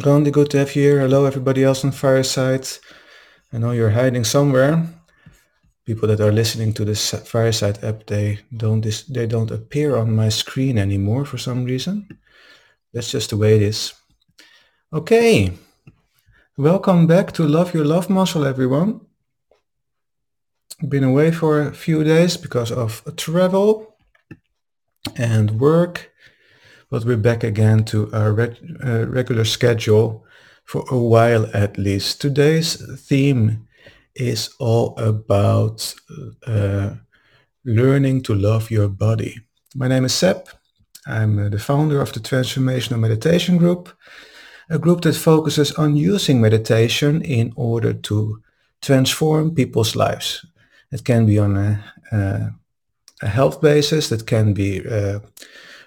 Gandhi, good to have you here. Hello, everybody else on Fireside. I know you're hiding somewhere. People that are listening to this Fireside app, they don't dis- they don't appear on my screen anymore for some reason. That's just the way it is. Okay, welcome back to Love Your Love Muscle, everyone. Been away for a few days because of travel and work, but we're back again to our reg- uh, regular schedule for a while at least. Today's theme is all about uh, learning to love your body. My name is Seb. I'm uh, the founder of the Transformational Meditation Group, a group that focuses on using meditation in order to transform people's lives. It can be on a, a, a health basis, that can be uh,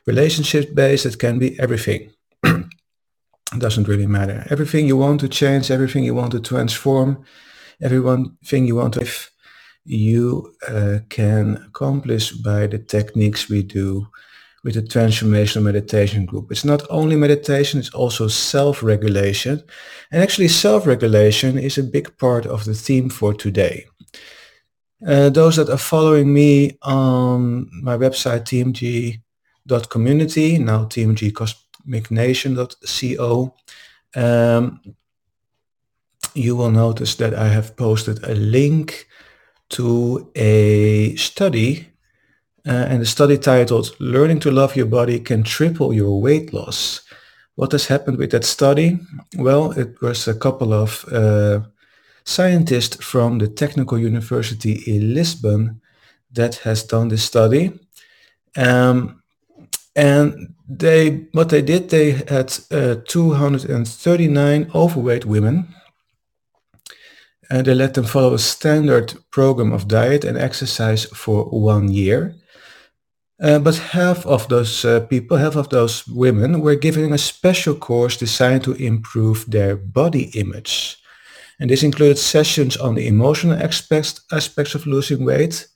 relationship based, it can be everything. it doesn't really matter. Everything you want to change, everything you want to transform, everything you want to live, you uh, can accomplish by the techniques we do with the transformational meditation group. It's not only meditation, it's also self-regulation. And actually self-regulation is a big part of the theme for today. Uh, those that are following me on my website, tmg.community, now tmgcosmicnation.co, um, you will notice that I have posted a link to a study uh, and the study titled Learning to Love Your Body Can Triple Your Weight Loss. What has happened with that study? Well, it was a couple of uh, scientists from the Technical University in Lisbon that has done this study. Um, and they, what they did, they had uh, 239 overweight women and they let them follow a standard program of diet and exercise for one year. Uh, but half of those uh, people, half of those women were given a special course designed to improve their body image. And this included sessions on the emotional aspects, aspects of losing weight,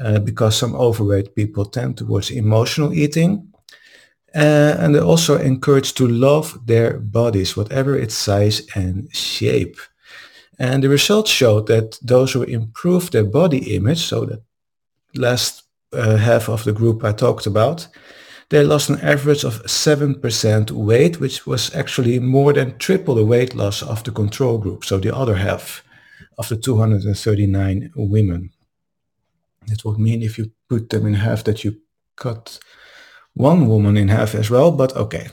uh, because some overweight people tend towards emotional eating. Uh, and they're also encouraged to love their bodies, whatever its size and shape. And the results showed that those who improved their body image, so that last uh, half of the group I talked about, they lost an average of 7% weight, which was actually more than triple the weight loss of the control group, so the other half of the 239 women. That would mean if you put them in half that you cut one woman in half as well, but okay,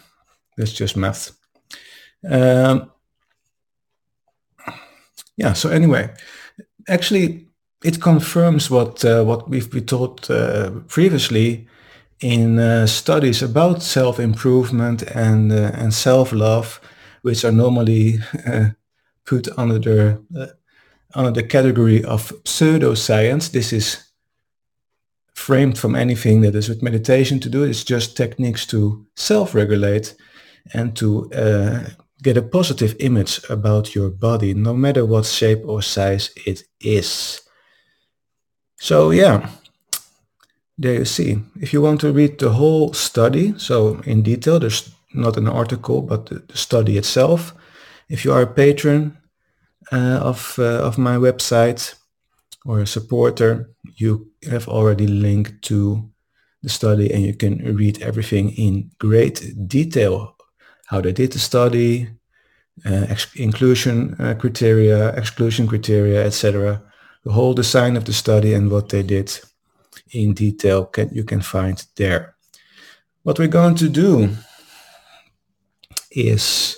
that's just math. Um, yeah, so anyway, actually it confirms what uh, what we've been taught uh, previously in uh, studies about self-improvement and uh, and self-love, which are normally uh, put under the uh, under the category of pseudoscience. This is framed from anything that is with meditation to do. It's just techniques to self-regulate and to get a positive image about your body, no matter what shape or size it is. So yeah, there you see. If you want to read the whole study, so in detail, there's not an article, but the, study itself. If you are a patron uh, of uh, of my website or a supporter, you have already linked to the study and you can read everything in great detail. How they did the study, uh, inclusion uh, criteria, exclusion criteria, etc the whole design of the study and what they did in detail can, you can find there. What we're going to do is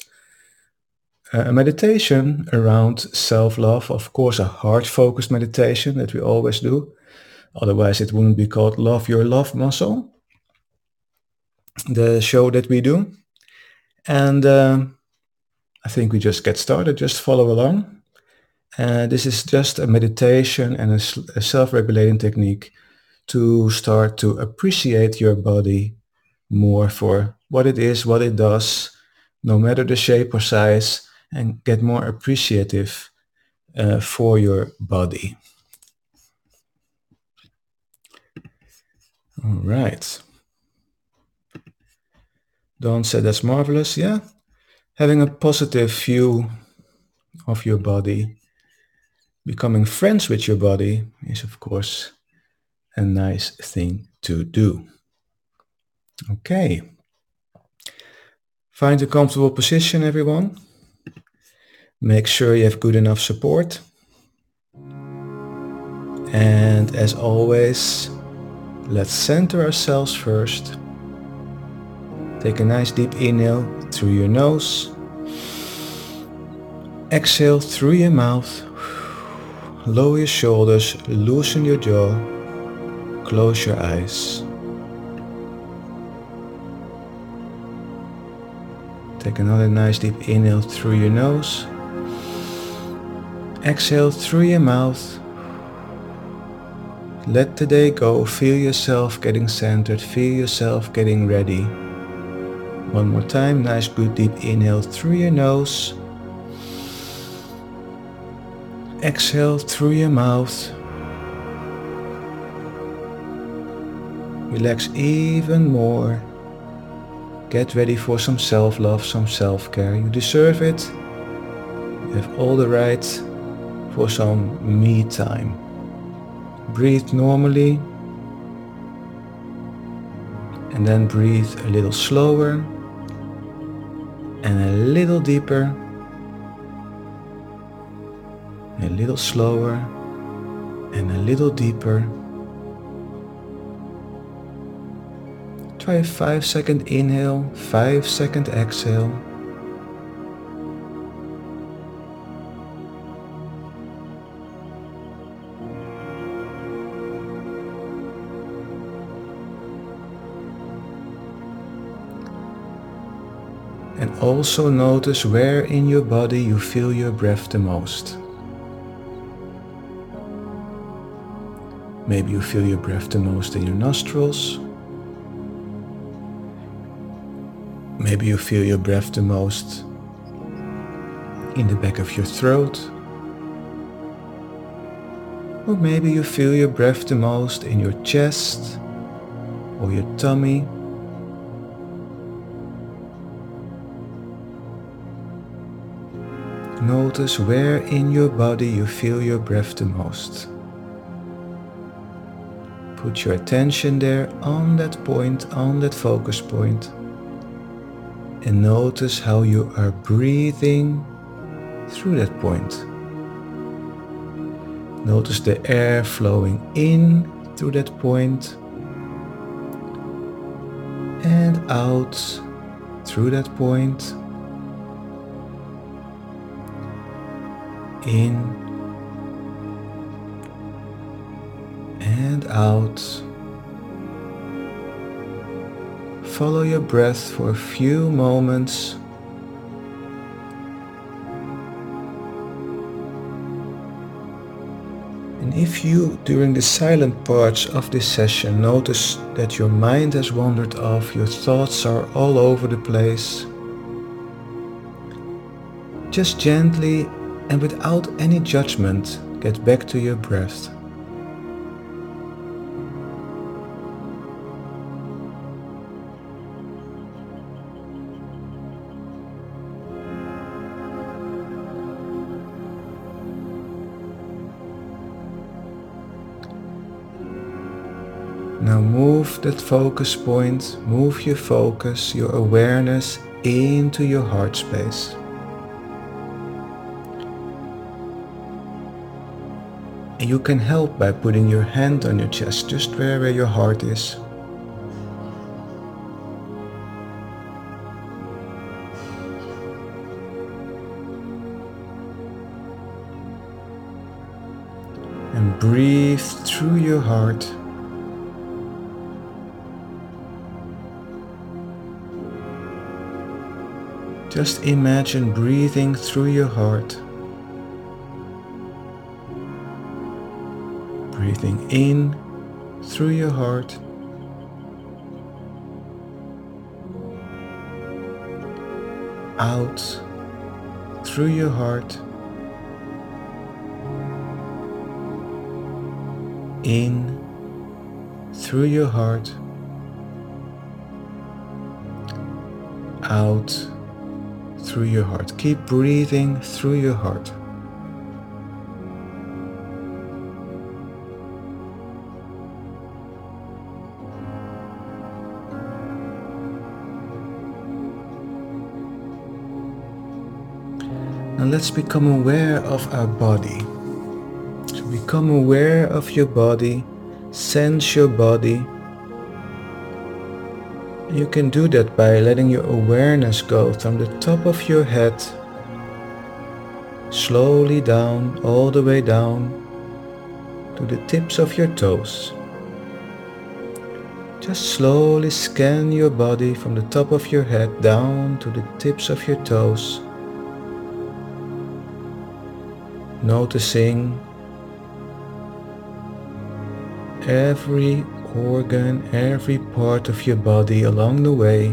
a meditation around self-love, of course a heart-focused meditation that we always do. Otherwise it wouldn't be called Love Your Love Muscle, the show that we do. And uh, I think we just get started, just follow along. Uh, this is just a meditation and a, a self-regulating technique to start to appreciate your body more for what it is, what it does, no matter the shape or size, and get more appreciative uh, for your body. All right. Don said that's marvelous. Yeah, Having a positive view of your body, becoming friends with your body is, of course, a nice thing to do. Okay. Find a comfortable position, everyone. Make sure you have good enough support. And as always, let's center ourselves first. Take a nice deep inhale through your nose. Exhale through your mouth. Lower your shoulders, loosen your jaw, close your eyes. Take another nice deep inhale through your nose. Exhale through your mouth. Let the day go. Feel yourself getting centered. Feel yourself getting ready. One more time. Nice good deep inhale through your nose. Exhale through your mouth. Relax even more. Get ready for some self-love, some self-care. You deserve it. You have all the right for some me time. Breathe normally and then breathe a little slower and a little deeper, a little slower and a little deeper. Try a 5 second inhale, 5 second exhale. Also notice where in your body you feel your breath the most. Maybe you feel your breath the most in your nostrils. Maybe you feel your breath the most in the back of your throat. Or maybe you feel your breath the most in your chest or your tummy. Notice where in your body you feel your breath the most. Put your attention there on that point, on that focus point, and notice how you are breathing through that point. Notice the air flowing in through that point and out through that point. In and out. Follow your breath for a few moments. And if you, during the silent parts of this session, notice that your mind has wandered off, your thoughts are all over the place, just gently and without any judgment get back to your breath. Now move that focus point, move your focus, your awareness into your heart space. And you can help by putting your hand on your chest, just where, where your heart is. And breathe through your heart. Just imagine breathing through your heart. Breathing in through your heart. Out through your heart. In through your heart. Out through your heart. Keep breathing through your heart. Let's become aware of our body. So become aware of your body, sense your body. You can do that by letting your awareness go from the top of your head slowly down, all the way down to the tips of your toes. Just slowly scan your body from the top of your head down to the tips of your toes. Noticing every organ, every part of your body along the way.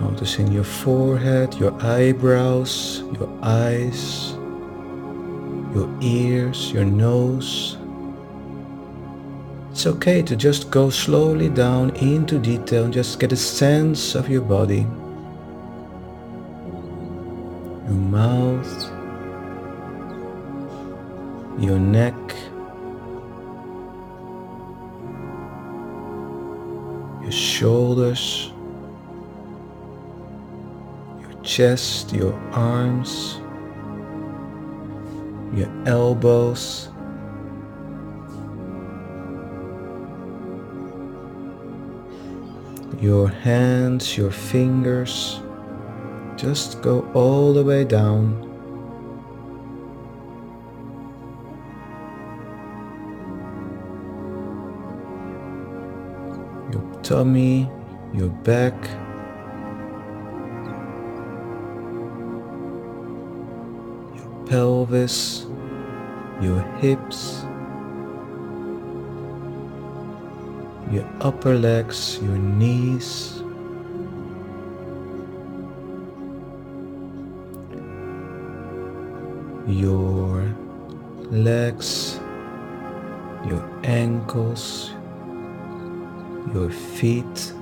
Noticing your forehead, your eyebrows, your eyes, your ears, your nose. It's okay to just go slowly down into detail and just get a sense of your body your neck, your shoulders, your chest, your arms, your elbows. Your hands, your fingers, just go all the way down. Tummy, your back. Your pelvis, your hips. Your upper legs, your knees. your legs, your ankles, your feet,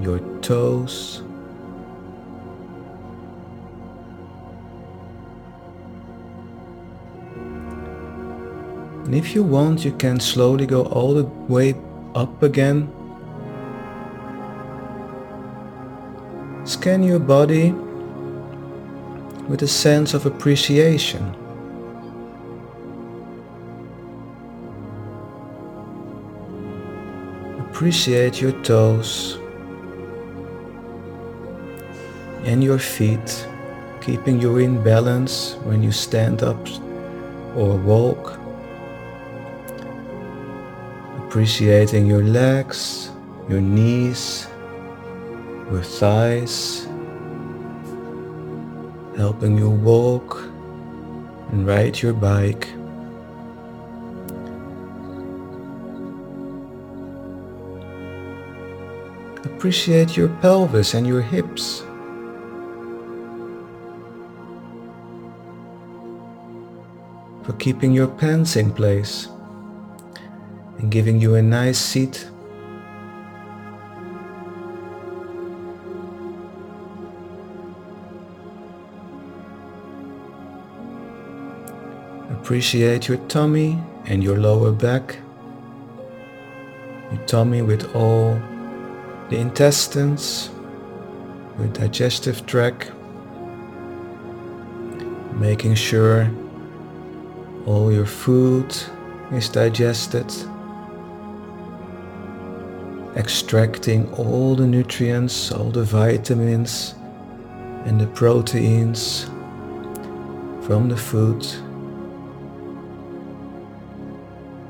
your toes. And if you want, you can slowly go all the way up again. Scan your body with a sense of appreciation. Appreciate your toes and your feet, keeping you in balance when you stand up or walk. Appreciating your legs, your knees, your thighs, helping you walk and ride your bike. Appreciate your pelvis and your hips. For keeping your pants in place and giving you a nice seat Appreciate your tummy and your lower back. Your tummy with all the intestines, your digestive tract, making sure all your food is digested, extracting all the nutrients, all the vitamins and the proteins from the food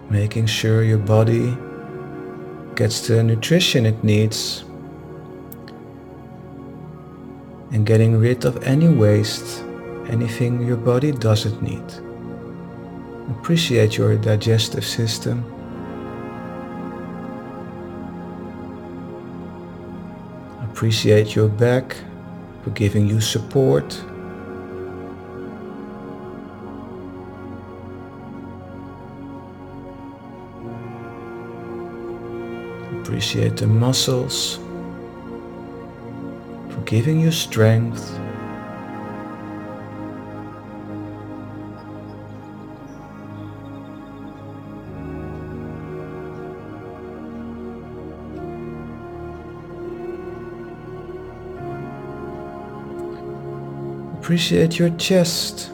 making sure your body gets the nutrition it needs and getting rid of any waste, anything your body doesn't need. Appreciate your digestive system. Appreciate your back for giving you support Appreciate the muscles for giving you strength. Appreciate your chest.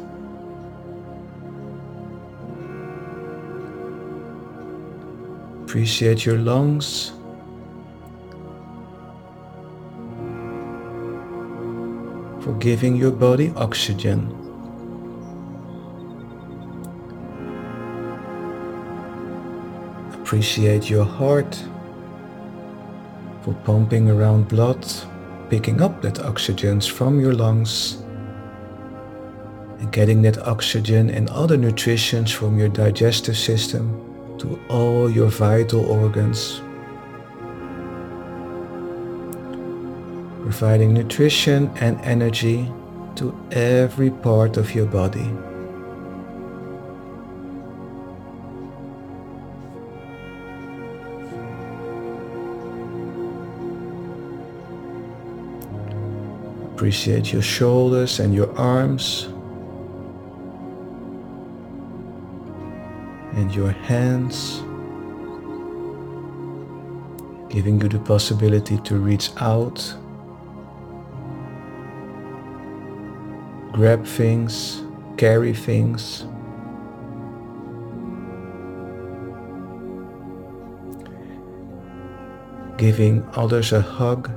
Appreciate your lungs. For giving your body oxygen. Appreciate your heart for pumping around blood, picking up that oxygen from your lungs and getting that oxygen and other nutritions from your digestive system to all your vital organs, providing nutrition and energy to every part of your body. Appreciate your shoulders and your arms. and your hands, giving you the possibility to reach out, grab things, carry things. Giving others a hug.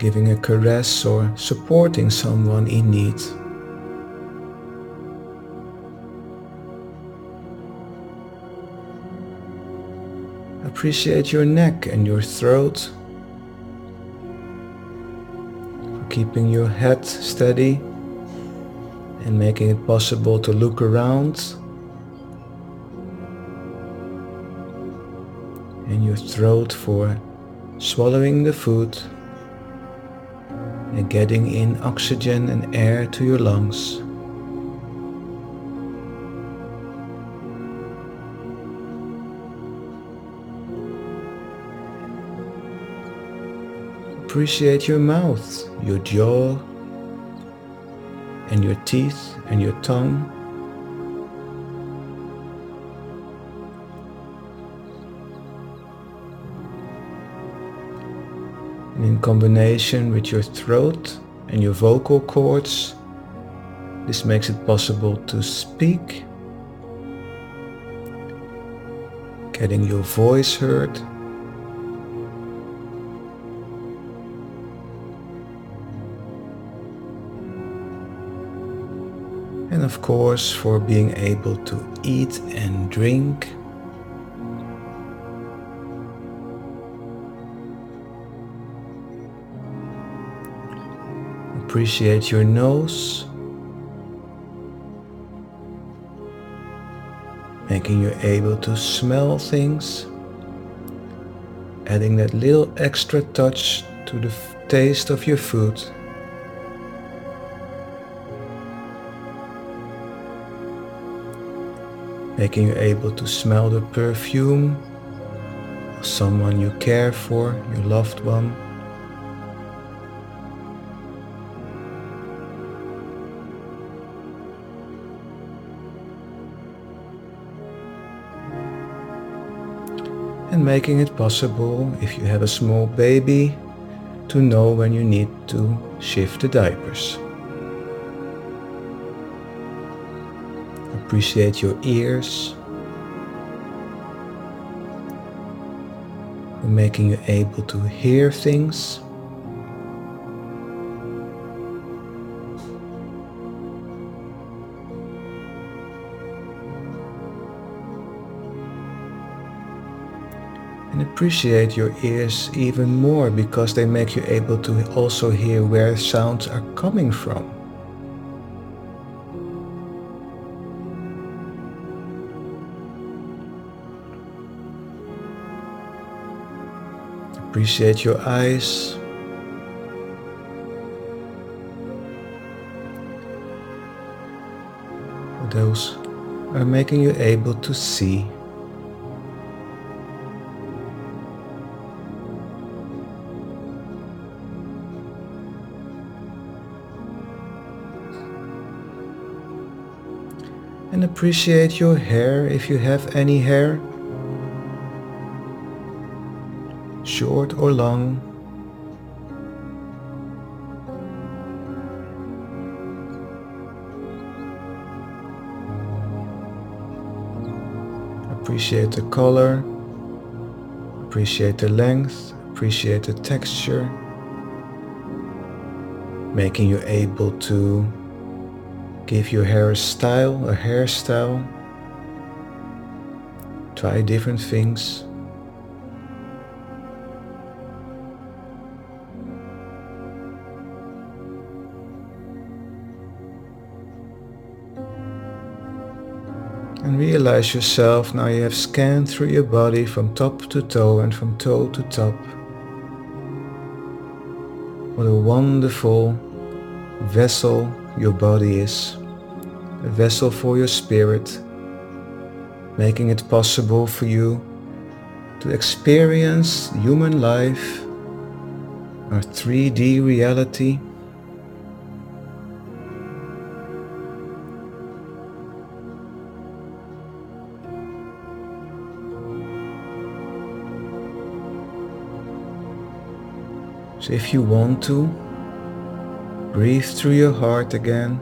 Giving a caress or supporting someone in need. Appreciate your neck and your throat keeping your head steady and making it possible to look around and your throat for swallowing the food and getting in oxygen and air to your lungs. Appreciate your mouth, your jaw, and your teeth and your tongue. And in combination with your throat and your vocal cords, this makes it possible to speak, getting your voice heard. Of course for being able to eat and drink. Appreciate your nose, making you able to smell things, adding that little extra touch to the taste of your food. Making you able to smell the perfume of someone you care for, your loved one. And making it possible, if you have a small baby, to know when you need to shift the diapers. Appreciate your ears for making you able to hear things. And appreciate your ears even more because they make you able to also hear where sounds are coming from. Appreciate your eyes. Those are making you able to see. And appreciate your hair if you have any hair, short or long. Appreciate the color, appreciate the length, appreciate the texture, making you able to give your hair a style, a hairstyle. Try different things. And realize yourself now you have scanned through your body from top to toe and from toe to top. What a wonderful vessel your body is. A vessel for your spirit, making it possible for you to experience human life, our 3D reality If you want to, breathe through your heart again.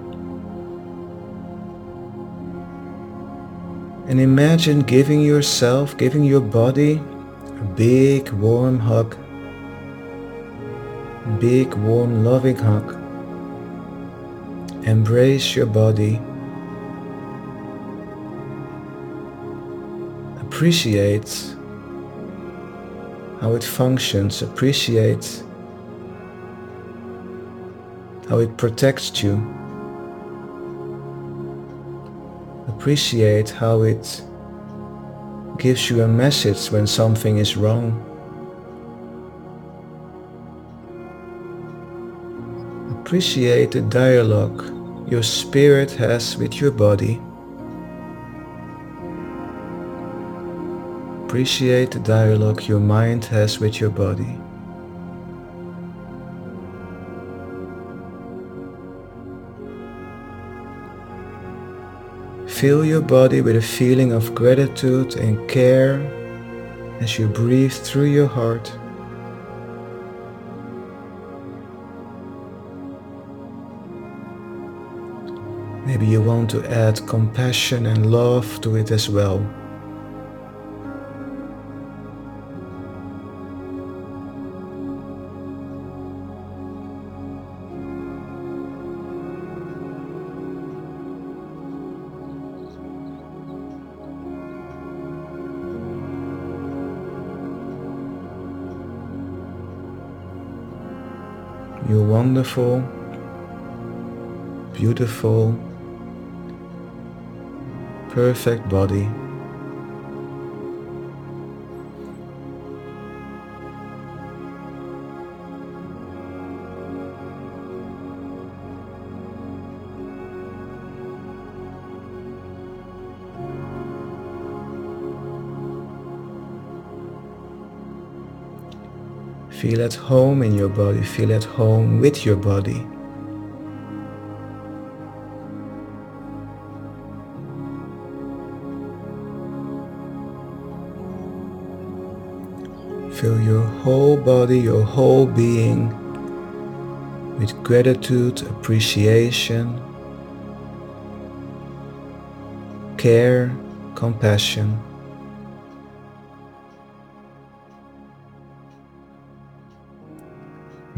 And imagine giving yourself, giving your body a big warm hug. Big warm loving hug. Embrace your body. Appreciate how it functions. Appreciate how it protects you. Appreciate how it gives you a message when something is wrong. Appreciate the dialogue your spirit has with your body. Appreciate the dialogue your mind has with your body. Fill your body with a feeling of gratitude and care as you breathe through your heart. Maybe you want to add compassion and love to it as well. Wonderful, beautiful, perfect body. Feel at home in your body, feel at home with your body. Fill your whole body, your whole being with gratitude, appreciation, care, compassion.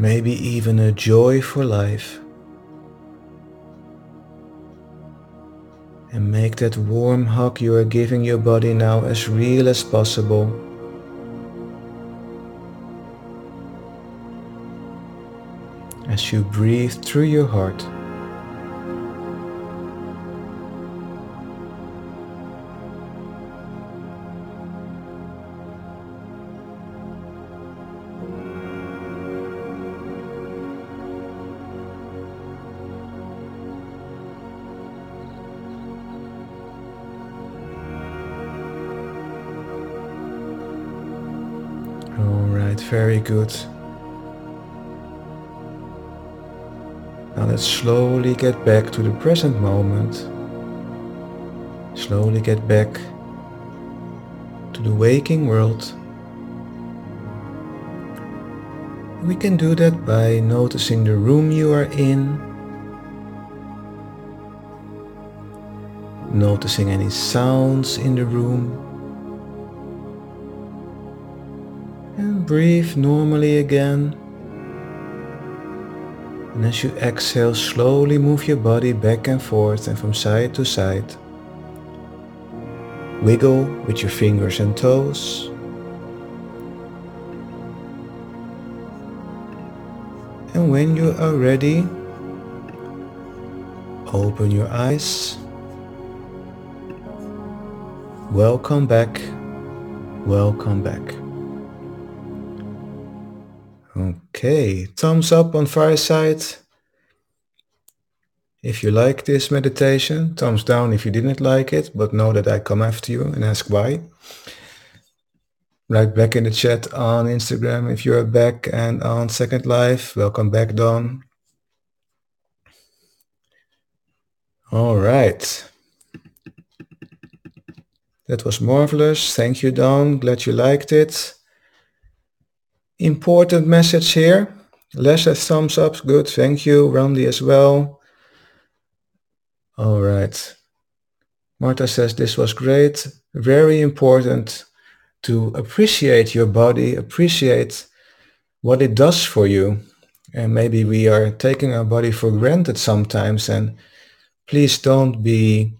Maybe even a joy for life. And make that warm hug you are giving your body now as real as possible. As you breathe through your heart. Very good. Now let's slowly get back to the present moment. Slowly get back to the waking world. We can do that by noticing the room you are in, noticing any sounds in the room, breathe normally again. And as you exhale, slowly move your body back and forth and from side to side. Wiggle with your fingers and toes. And when you are ready, open your eyes. Welcome back. Welcome back. Okay, thumbs up on Fireside if you like this meditation, thumbs down if you didn't like it, but know that I come after you and ask why. Write back in the chat on Instagram if you're back and on Second Life. Welcome back, Don. All right. That was marvelous. Thank you, Don. Glad you liked it. Important message here. Les has thumbs up. Good. Thank you. Randy as well. All right. Martha says this was great. Very important to appreciate your body, appreciate what it does for you. And maybe we are taking our body for granted sometimes. And please don't be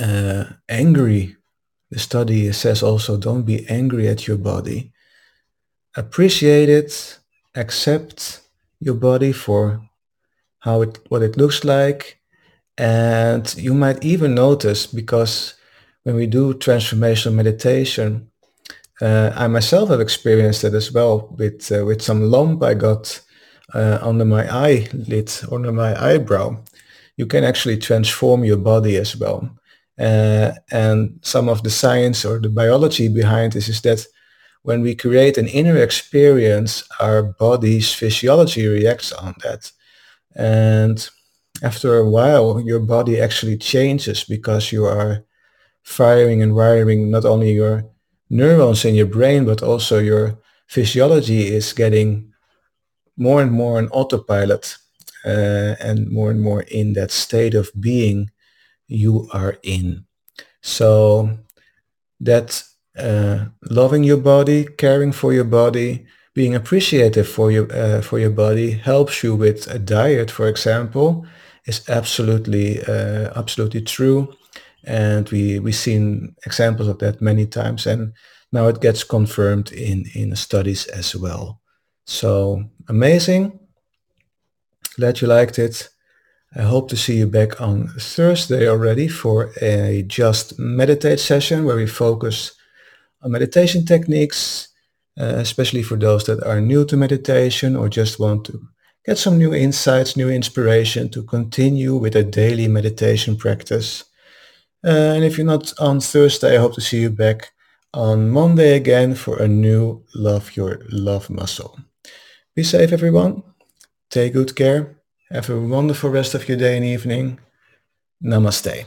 uh, angry. The study says also don't be angry at your body appreciate it, accept your body for how it what it looks like. And you might even notice because when we do transformational meditation uh, I myself have experienced it as well with uh, with some lump I got uh, under my eyelid under my eyebrow. You can actually transform your body as well. Uh, and some of the science or the biology behind this is that when we create an inner experience, our body's physiology reacts on that. And after a while, your body actually changes because you are firing and wiring not only your neurons in your brain, but also your physiology is getting more and more on autopilot uh, and more and more in that state of being you are in. So that uh, loving your body, caring for your body, being appreciative for your uh, for your body helps you with a diet, for example, is absolutely uh, absolutely true, and we we've seen examples of that many times, and now it gets confirmed in in studies as well. So amazing! Glad you liked it. I hope to see you back on Thursday already for a just meditate session where we focus meditation techniques, uh, especially for those that are new to meditation or just want to get some new insights, new inspiration to continue with a daily meditation practice. Uh, and if you're not on Thursday, I hope to see you back on Monday again for a new Love Your Love Muscle. Be safe, everyone. Take good care. Have a wonderful rest of your day and evening. Namaste.